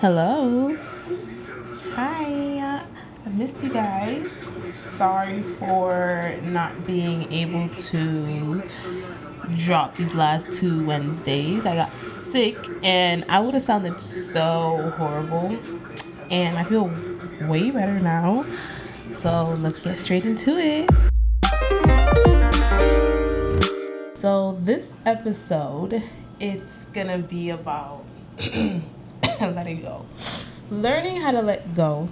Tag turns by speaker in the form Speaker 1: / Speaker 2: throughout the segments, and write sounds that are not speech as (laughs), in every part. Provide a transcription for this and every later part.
Speaker 1: Hello. Hi. Uh, I missed you guys. Sorry for not being able to drop these last two Wednesdays. I got sick and I would have sounded so horrible. And I feel way better now. So let's get straight into it. So this episode it's gonna be about (clears throat) (laughs) letting go. Learning how to let go,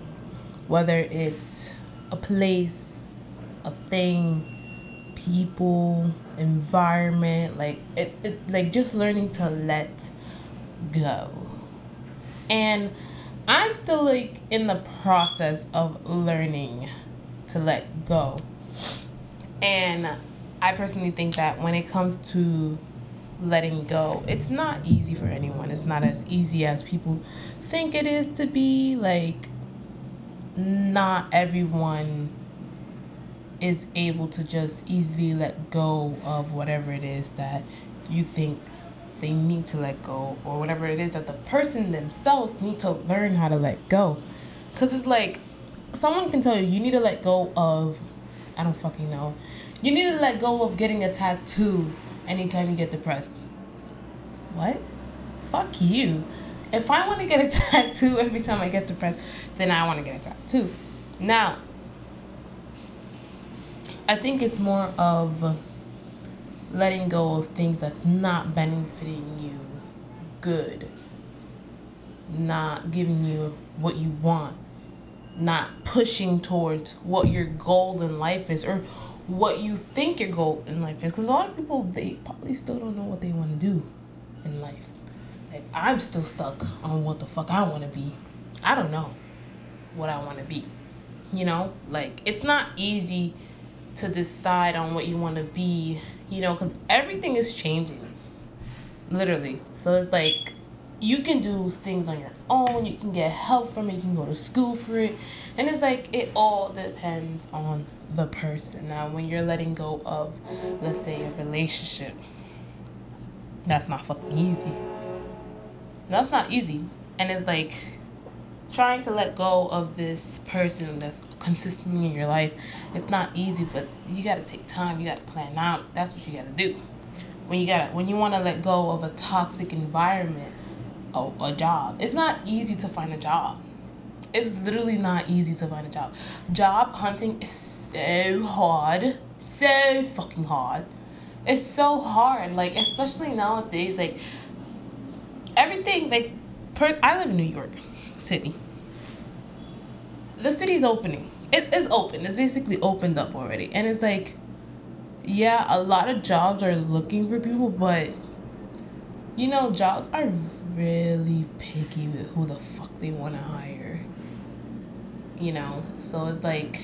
Speaker 1: whether it's a place, a thing, people, environment, like it, it like just learning to let go. And I'm still like in the process of learning to let go. And I personally think that when it comes to letting go. It's not easy for anyone. It's not as easy as people think it is to be. Like, not everyone is able to just easily let go of whatever it is that you think they need to let go or whatever it is that the person themselves need to learn how to let go. Because it's like someone can tell you you need to let go of, I don't fucking know. You need to let go of getting a tattoo anytime you get depressed. What? Fuck you. If I want to get a (laughs) tattoo every time I get depressed, then I want to get a tattoo. Now, I think it's more of letting go of things that's not benefiting you good, not giving you what you want, not pushing towards what your goal in life is, or what you think your goal in life is because a lot of people they probably still don't know what they want to do in life. Like i'm still stuck on what the fuck i want to be. I don't know what i want to be you know? Like it's not easy to decide on what you want to be you know because everything is changing literally. So it's like you can do things on your own you can get help from it you can go to school for it and it's like it all depends on the person. Now, when you're letting go of, let's say, a relationship, that's not fucking easy. That's not easy. And it's like trying to let go of this person that's consistently in your life. It's not easy, but you gotta take time. You gotta plan out. That's what you gotta do. When you gotta, when you wanna let go of a toxic environment, a, a job. It's not easy to find a job. It's literally not easy to find a job. Job hunting is so hard. So fucking hard. It's so hard. Like, especially nowadays, like, everything, like, per, I live in New York City. The city's opening. It is open. It's basically opened up already. And it's like, yeah, a lot of jobs are looking for people, but, you know, jobs are really picky with who the fuck they want to hire. You know? So it's like,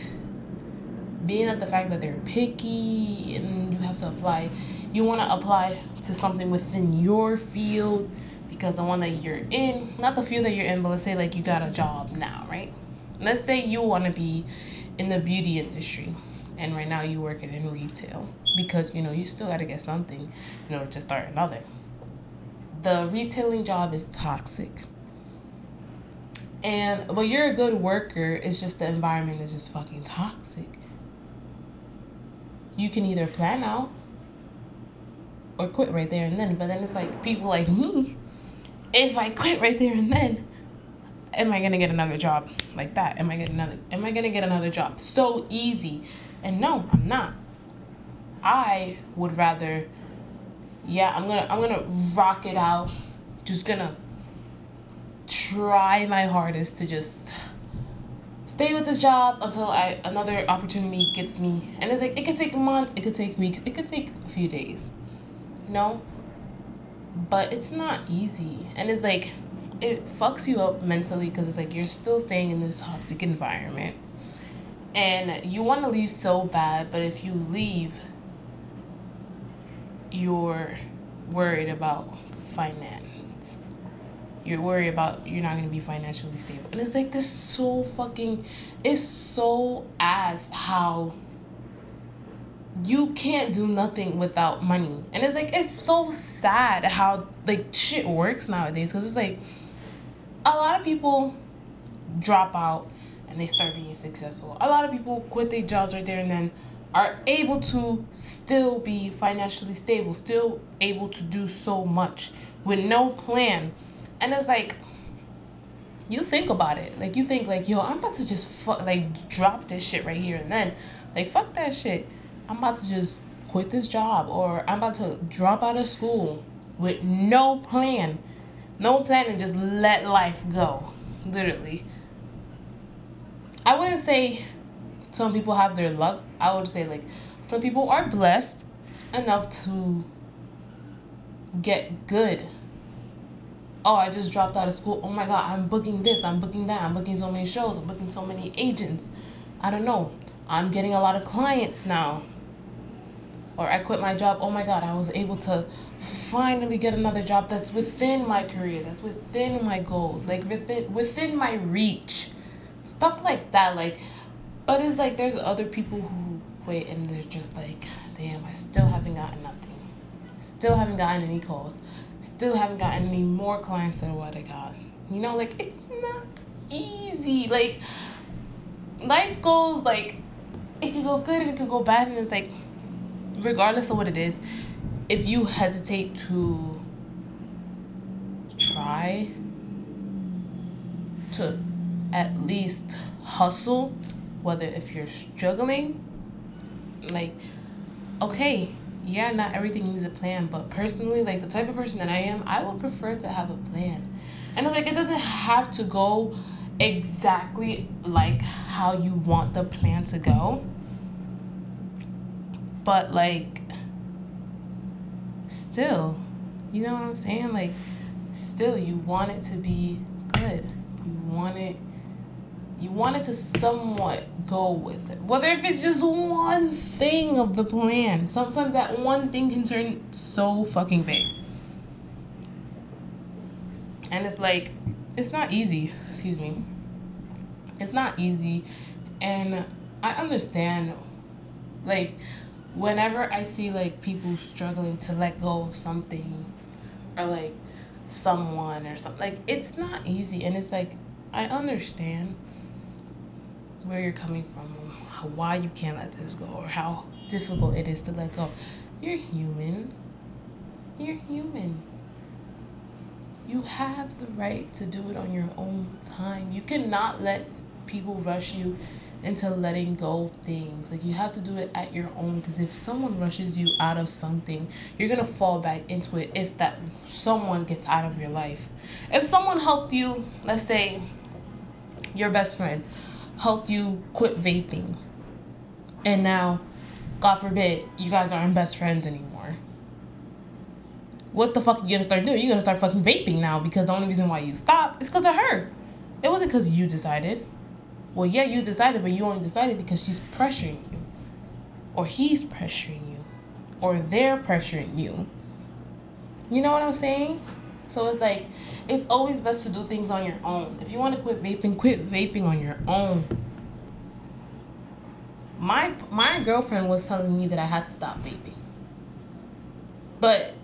Speaker 1: being at the fact that they're picky and you have to apply, you want to apply to something within your field because the one that you're in, not the field that you're in, but let's say like you got a job now, right? Let's say you want to be in the beauty industry and right now you work in retail because you know you still got to get something in order to start another. The retailing job is toxic. And but you're a good worker, it's just the environment is just fucking toxic you can either plan out or quit right there and then. But then it's like people like me, if I quit right there and then, am I gonna get another job like that? Am I get another am I gonna get another job? So easy. And no, I'm not. I would rather yeah, I'm gonna I'm gonna rock it out. Just gonna try my hardest to just stay with this job until I another opportunity gets me. And it's like it could take months, it could take weeks, it could take a few days. You know? But it's not easy. And it's like it fucks you up mentally because it's like you're still staying in this toxic environment. And you want to leave so bad, but if you leave, you're worried about finance you're worried about you're not to be financially stable. And it's like this so fucking it's so ass how you can't do nothing without money. And it's like it's so sad how like shit works nowadays cuz it's like a lot of people drop out and they start being successful. A lot of people quit their jobs right there and then are able to still be financially stable, still able to do so much with no plan. And it's like you think about it. Like you think like, yo, I'm about to just fuck like drop this shit right here and then. Like fuck that shit. I'm about to just quit this job or I'm about to drop out of school with no plan. No plan and just let life go. Literally. I wouldn't say some people have their luck. I would say like some people are blessed enough to get good. Oh, I just dropped out of school. Oh my god, I'm booking this, I'm booking that, I'm booking so many shows, I'm booking so many agents. I don't know. I'm getting a lot of clients now. Or I quit my job. Oh my god, I was able to finally get another job that's within my career, that's within my goals, like within within my reach. Stuff like that like but it's like there's other people who quit and they're just like, damn, I still haven't gotten nothing. Still haven't gotten any calls. Still haven't gotten any more clients than what I got. You know, like it's not easy. Like life goes like it could go good and it could go bad and it's like regardless of what it is, if you hesitate to try to at least hustle whether if you're struggling, like, okay, yeah, not everything needs a plan, but personally, like the type of person that I am, I would prefer to have a plan. And like it doesn't have to go exactly like how you want the plan to go. But like still, you know what I'm saying? Like still you want it to be good. You want it you want it to somewhat go with it. Whether if it's just one thing of the plan. Sometimes that one thing can turn so fucking big. And it's like, it's not easy. Excuse me. It's not easy. And I understand, like, whenever I see, like, people struggling to let go of something or, like, someone or something, like, it's not easy. And it's like, I understand where you're coming from, why you can't let this go, or how difficult it is to let go. You're human. You're human. You have the right to do it on your own time. You cannot let people rush you into letting go things. Like you have to do it at your own because if someone rushes you out of something, you're going to fall back into it if that someone gets out of your life. If someone helped you, let's say your best friend helped you quit vaping. And now, God forbid, you guys aren't best friends anymore. What the fuck are you gonna start doing? You're gonna start fucking vaping now because the only reason why you stopped is because of her. It wasn't because you decided. Well, yeah, you decided, but you only decided because she's pressuring you. Or he's pressuring you. Or they're pressuring you. You know what I'm saying? So it's like, it's always best to do things on your own. If you want to quit vaping, quit vaping on your own. My my girlfriend was telling me that I had to stop vaping. But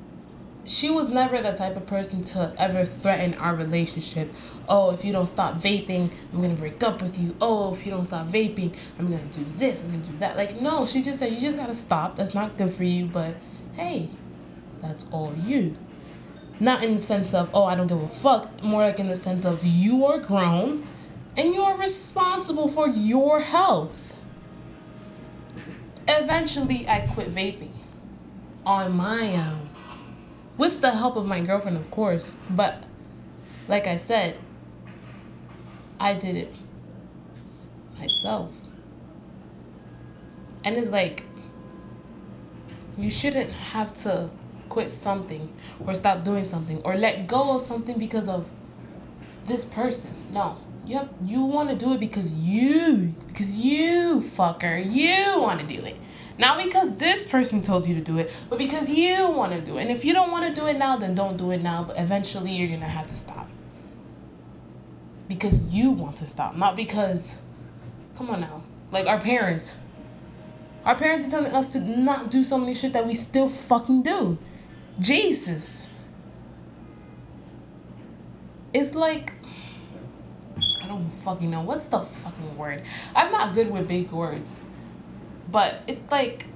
Speaker 1: she was never the type of person to ever threaten our relationship. Oh, if you don't stop vaping, I'm gonna break up with you. Oh, if you don't stop vaping, I'm gonna do this, I'm gonna do that. Like, no, she just said, you just gotta stop. That's not good for you, but hey, that's all you. Not in the sense of, oh, I don't give a fuck. More like in the sense of you are grown and you are responsible for your health. Eventually, I quit vaping on my own. With the help of my girlfriend, of course. But, like I said, I did it myself. And it's like, you shouldn't have to quit something or stop doing something or let go of something because of this person. No. Have, you want to do it because you because you fucker you want to do it. Not because this person told you to do it, but because you want to do it. And if you don't want to do it now, then don't do it now, but eventually you're going to have to stop. Because you want to stop, not because come on now. Like our parents our parents are telling us to not do so many shit that we still fucking do. Jesus. It's like I don't fucking know what's the fucking word. I'm not good with big words, but it's like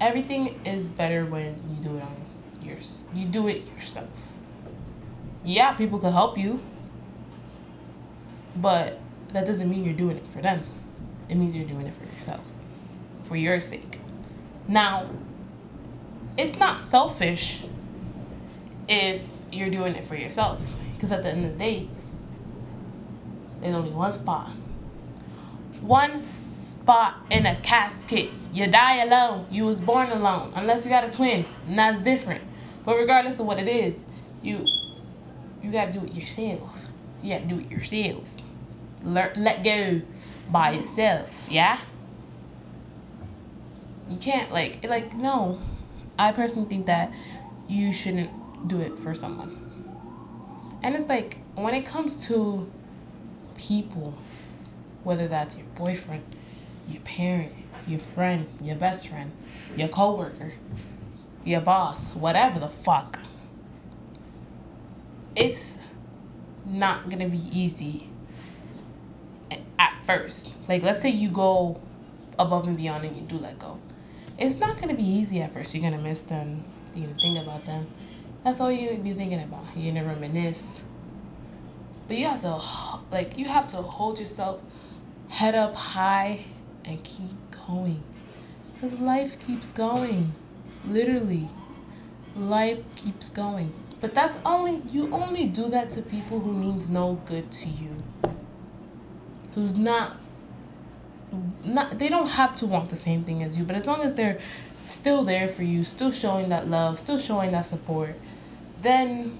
Speaker 1: everything is better when you do it on yours. You do it yourself. Yeah, people can help you, but that doesn't mean you're doing it for them. It means you're doing it for yourself, for your sake. Now, it's not selfish if you're doing it for yourself, because at the end of the day, there's only one spot. One spot in a casket. You die alone. You was born alone. Unless you got a twin. And that's different. But regardless of what it is, you you gotta do it yourself. You gotta do it yourself. Let, let go by yourself, yeah? You can't like like no. I personally think that you shouldn't do it for someone. And it's like when it comes to people, whether that's your boyfriend, your parent, your friend, your best friend, your coworker, your boss, whatever the fuck. It's not gonna be easy at first. Like, let's say you go above and beyond and you do let go. It's not gonna be easy at first. You're gonna miss them. You're gonna think about them. That's all you're gonna be thinking about. You're gonna reminisce. But you have to, like, you have to hold yourself head up high and keep going. Because life keeps going. Literally. Life keeps going. But that's only, you only do that to people who means no good to you. Who's not, not, they don't have to want the same thing as you, but as long as they're still there for you, still showing that love, still showing that support, then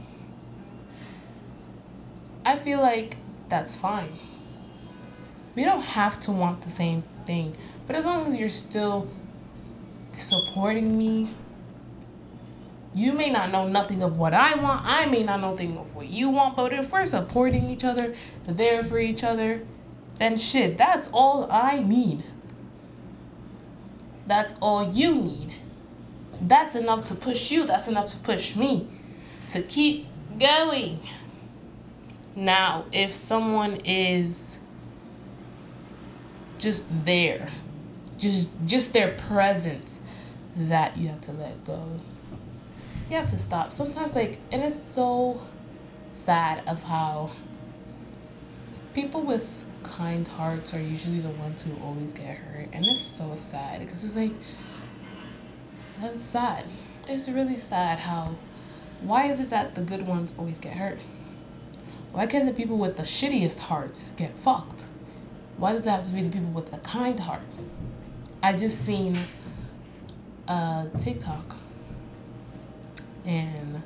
Speaker 1: I feel like that's fine. We don't have to want the same thing, but as long as you're still supporting me. You may not know nothing of what I want. I may not know nothing of what you want. But if we're supporting each other, there for each other, then shit, that's all I need. That's all you need. That's enough to push you. That's enough to push me to keep going. Now, if someone is just there, just just their presence that you have to let go. You have to stop. Sometimes, like, and it's so sad of how people with kind hearts are usually the ones who always get hurt. And it's so sad because it's like, that's sad. It's really sad how, why is it that the good ones always get hurt? Why can't the people with the shittiest hearts get fucked? Why does it have to be the people with the kind heart? I just seen a TikTok, and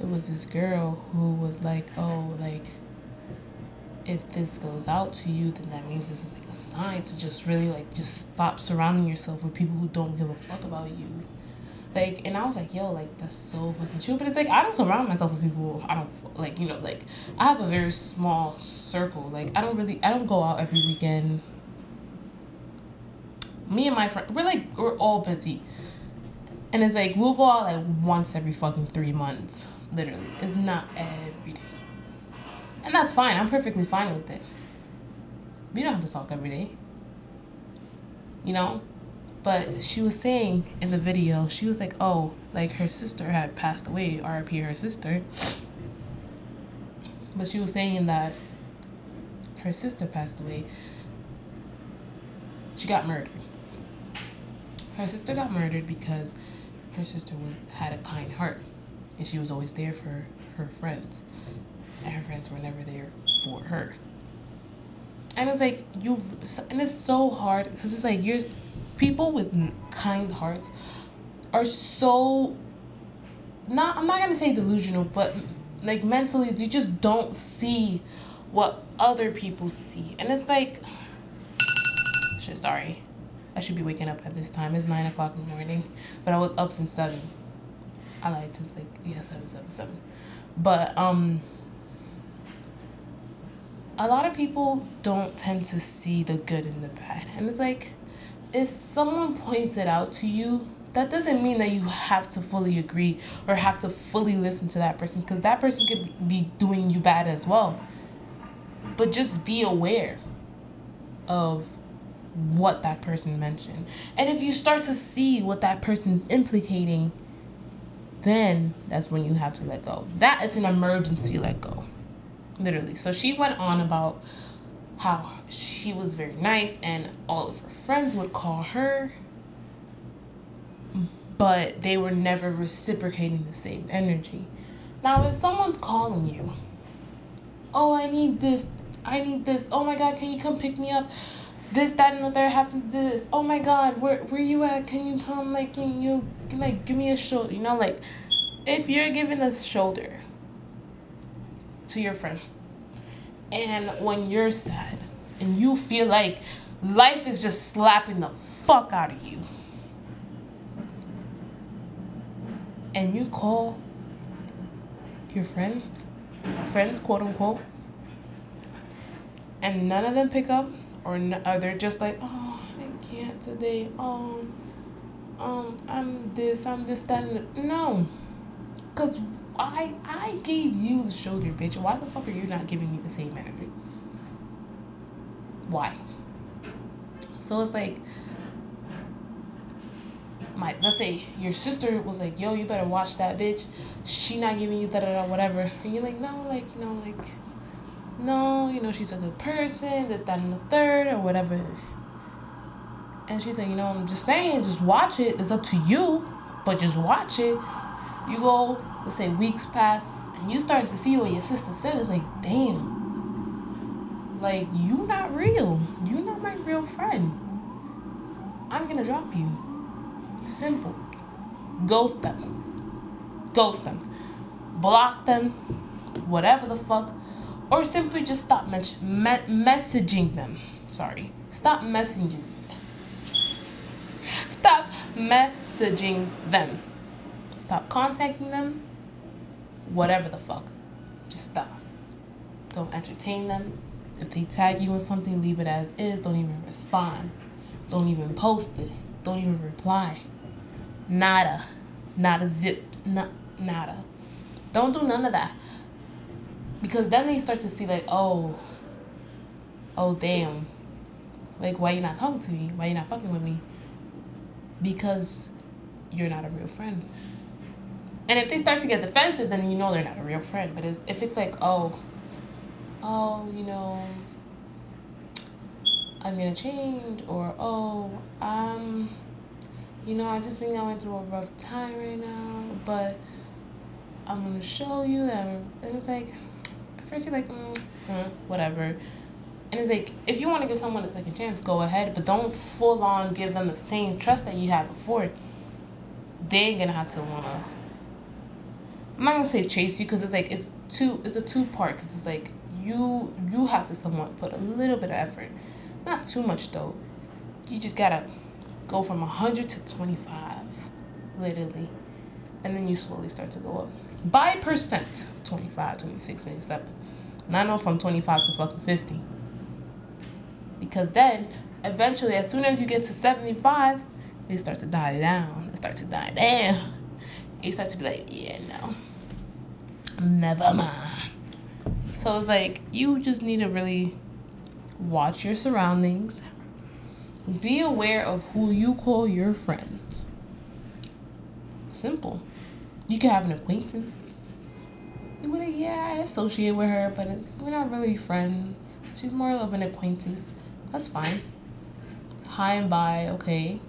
Speaker 1: it was this girl who was like, "Oh, like." If this goes out to you, then that means this is like a sign to just really like just stop surrounding yourself with people who don't give a fuck about you. Like, and I was like, yo, like that's so fucking true. But it's like I don't surround myself with people I don't like. You know, like I have a very small circle. Like I don't really, I don't go out every weekend me and my friend, we're like, we're all busy. And it's like, we'll go out like once every fucking three months. Literally. It's not every. And that's fine. I'm perfectly fine with it. We don't have to talk every day. You know? But she was saying in the video, she was like, oh, like her sister had passed away, RIP her sister. But she was saying that her sister passed away. She got murdered. Her sister got murdered because her sister was, had a kind heart and she was always there for her friends. Her friends were never there for her. And it's like, you, and it's so hard because it's like, you're, people with kind hearts are so, not, I'm not to say delusional, but like mentally, you just don't see what other people see. And it's like, shit, sorry. I should be waking up at this time. It's nine o'clock in the morning, but I was up since seven. I lied to like yeah seven seven seven, but um. A lot of people don't tend to see the good in the bad, and it's like, if someone points it out to you, that doesn't mean that you have to fully agree or have to fully listen to that person because that person could be doing you bad as well. but just be aware of what that person mentioned. And if you start to see what that person's implicating, then that's when you have to let go. That is an emergency let go. Literally. So she went on about how she was very nice and all of her friends would call her but they were never reciprocating the same energy. Now, if someone's calling you, oh, I need this, I need this, oh my God, can you come pick me up? This, that, and the third happened to this. Oh my God, where, where you at? Can you come, like, can you, like, give me a shoulder? You know, like, if you're giving a shoulder to your friends, and when you're sad, and you feel like life is just slapping the fuck out of you, and you call your friends, friends, quote unquote, and none of them pick up, or, or they're just like, oh, I can't today. Oh, um, I'm this, I'm this, that, no, cause I I gave you the shoulder, bitch. Why the fuck are you not giving me the same energy? Why? So it's like my let's say your sister was like, yo, you better watch that bitch. She not giving you that or whatever. And you're like, no, like, you know, like no, you know, she's a good person, this, that, and the third, or whatever. And she's like, you know, I'm just saying, just watch it. It's up to you, but just watch it. You go, let's say weeks pass, and you start to see what your sister said. It's like, damn. Like, you not real. You not my real friend. I'm gonna drop you. Simple. Ghost them. Ghost them. Block them. Whatever the fuck. Or simply just stop me- me- messaging them. Sorry. Stop messaging. Stop messaging them. Stop contacting them. Whatever the fuck. Just stop. Don't entertain them. If they tag you in something, leave it as is. Don't even respond. Don't even post it. Don't even reply. Nada. Not a zip. Not, nada. Don't do none of that. Because then they start to see, like, oh, oh, damn. Like, why you not talking to me? Why you not fucking with me? Because you're not a real friend. And if they start to get defensive, then you know they're not a real friend. But if it's like, oh, oh, you know, I'm gonna change, or oh, um, you know, I just been going through a rough time right now, but I'm gonna show you that I'm. And it's like, at first you're like, mm, whatever. And it's like, if you want to give someone a second chance, go ahead, but don't full on give them the same trust that you had before. They're gonna have to wanna. I'm not gonna say chase you because it's like it's two. It's a two part because it's like you you have to somewhat put a little bit of effort, not too much though. You just gotta go from 100 to 25, literally. And then you slowly start to go up. By percent, 25, 26, 27. Not know from 25 to fucking 50. Because then, eventually, as soon as you get to 75, they start to die down. They start to die down. You start to be like, yeah, no. Never mind. So it's like, you just need to really watch your surroundings, be aware of who you call your friends. Simple. You can have an acquaintance. You yeah, I associate with her, but we're not really friends. She's more of an acquaintance. That's fine. Hi and bye, okay.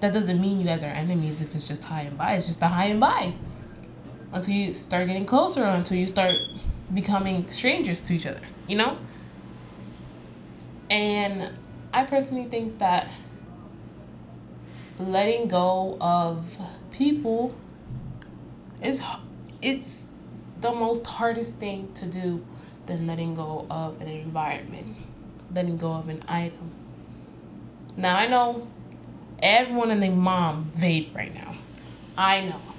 Speaker 1: That doesn't mean you guys are enemies if it's just hi and bye. It's just a hi and bye. Until you start getting closer, until you start becoming strangers to each other, you know? And I personally think that letting go of people is it's the most hardest thing to do than letting go of an environment, letting go of an item. Now I know everyone and their mom vape right now. I know.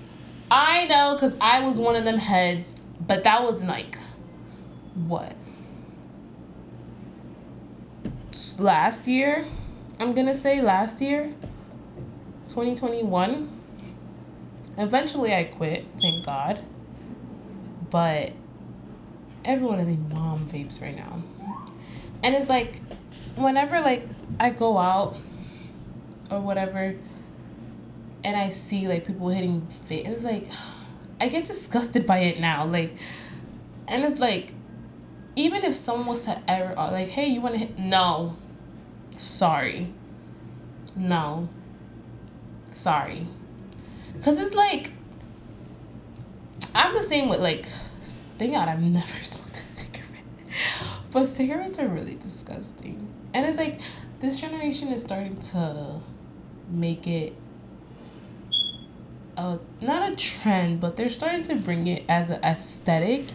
Speaker 1: I know because I was one of them heads, but that was like what? last year. I'm gonna say last year, 2021. Eventually, I quit, thank God. But everyone and their mom vapes right now. And it's like whenever like I go out or whatever and I see like people hitting vape, it's like I get disgusted by it now. Like and it's like even if someone was to ever uh, like, hey, you wanna hit no. Sorry. No. Sorry. Cause it's like I'm the same with like thank God I've (laughs) never smoked a cigarette. But cigarettes are really disgusting. And it's like this generation is starting to make it a not a trend, but they're starting to bring it as an aesthetic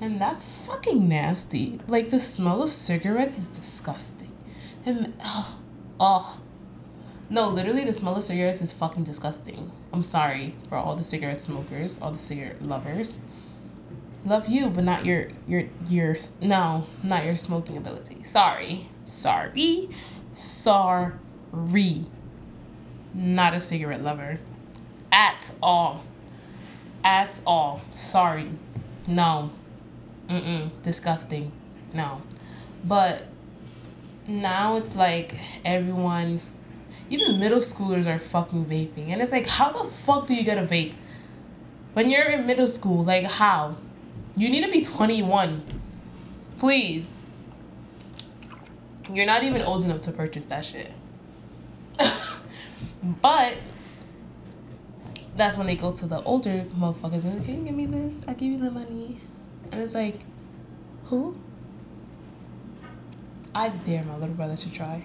Speaker 1: and that's fucking nasty. Like the smell of cigarettes is disgusting. And oh, oh no, literally, the smell of cigarettes is fucking disgusting. I'm sorry for all the cigarette smokers, all the cigarette lovers. Love you, but not your your your no, not your smoking ability. Sorry, sorry, sorry. Not a cigarette lover, at all, at all. Sorry, no, mm mm, disgusting, no. But now it's like everyone even middle schoolers are fucking vaping. And it's like, how the fuck do you get a vape? When you're in middle school, like, how? You need to be 21. Please. You're not even old enough to purchase that shit. (laughs) but that's when they go to the older motherfuckers and like, can you give me this? I give you the money. And it's like, who? I dare my little brother to try.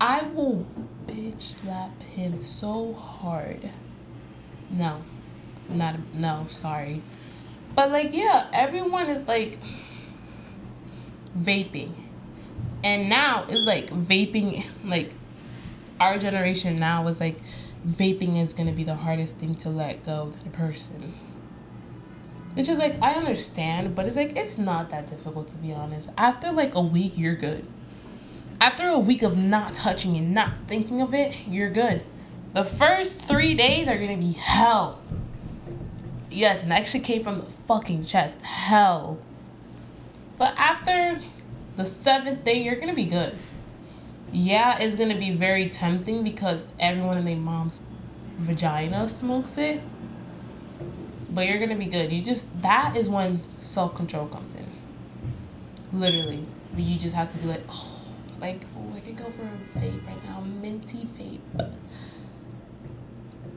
Speaker 1: I will bitch slap him so hard. No, not no. Sorry, but like yeah, everyone is like vaping, and now it's like vaping. Like our generation now is like vaping is gonna be the hardest thing to let go the person. Which is like I understand, but it's like it's not that difficult to be honest. After like a week, you're good after a week of not touching and not thinking of it, you're good. The first three days are gonna be hell. Yes, and that came from the fucking chest. Hell. But after the seventh day, you're gonna be good. Yeah, it's gonna be very tempting because everyone in their mom's vagina smokes it. But you're gonna be good. You just that is when self control comes in. Literally. You just have to be like, oh like, oh, I can go for a vape right now, minty vape.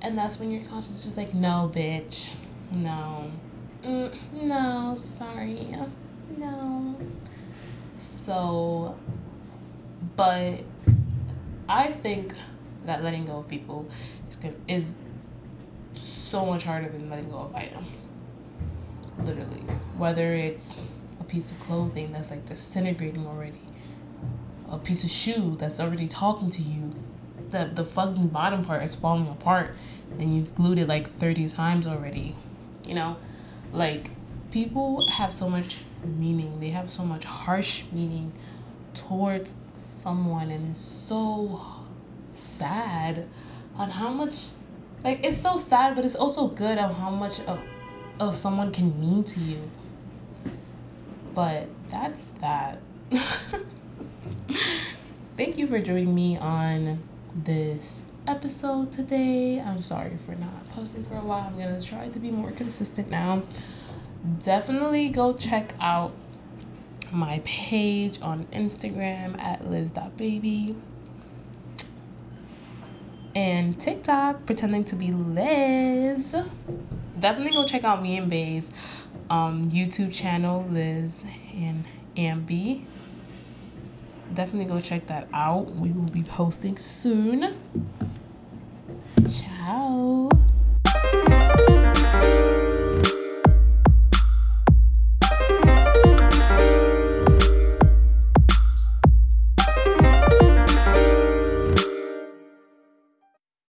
Speaker 1: And that's when your conscience is just like, no, bitch. No. Mm, no, sorry. No. So, but I think that letting go of people is is so much harder than letting go of items. Literally, whether it's a piece of clothing that's like disintegrating already, a piece of shoe that's already talking to you the the fucking bottom part is falling apart and you've glued it like 30 times already you know? Like people have so much meaning. They have so much harsh meaning towards someone and it's so sad on how much like it's so sad but it's also good on how much of, of someone can mean to you but that's that (laughs) Thank you for joining me on this episode today. I'm sorry for not posting for a while. I'm to try to be more consistent now. Definitely go check out my page on Instagram at liz.baby and TikTok pretending to be Liz. Definitely go check out me and Bay's um, YouTube channel, Liz and Ambi definitely go check that out. We will be posting soon. Ciao.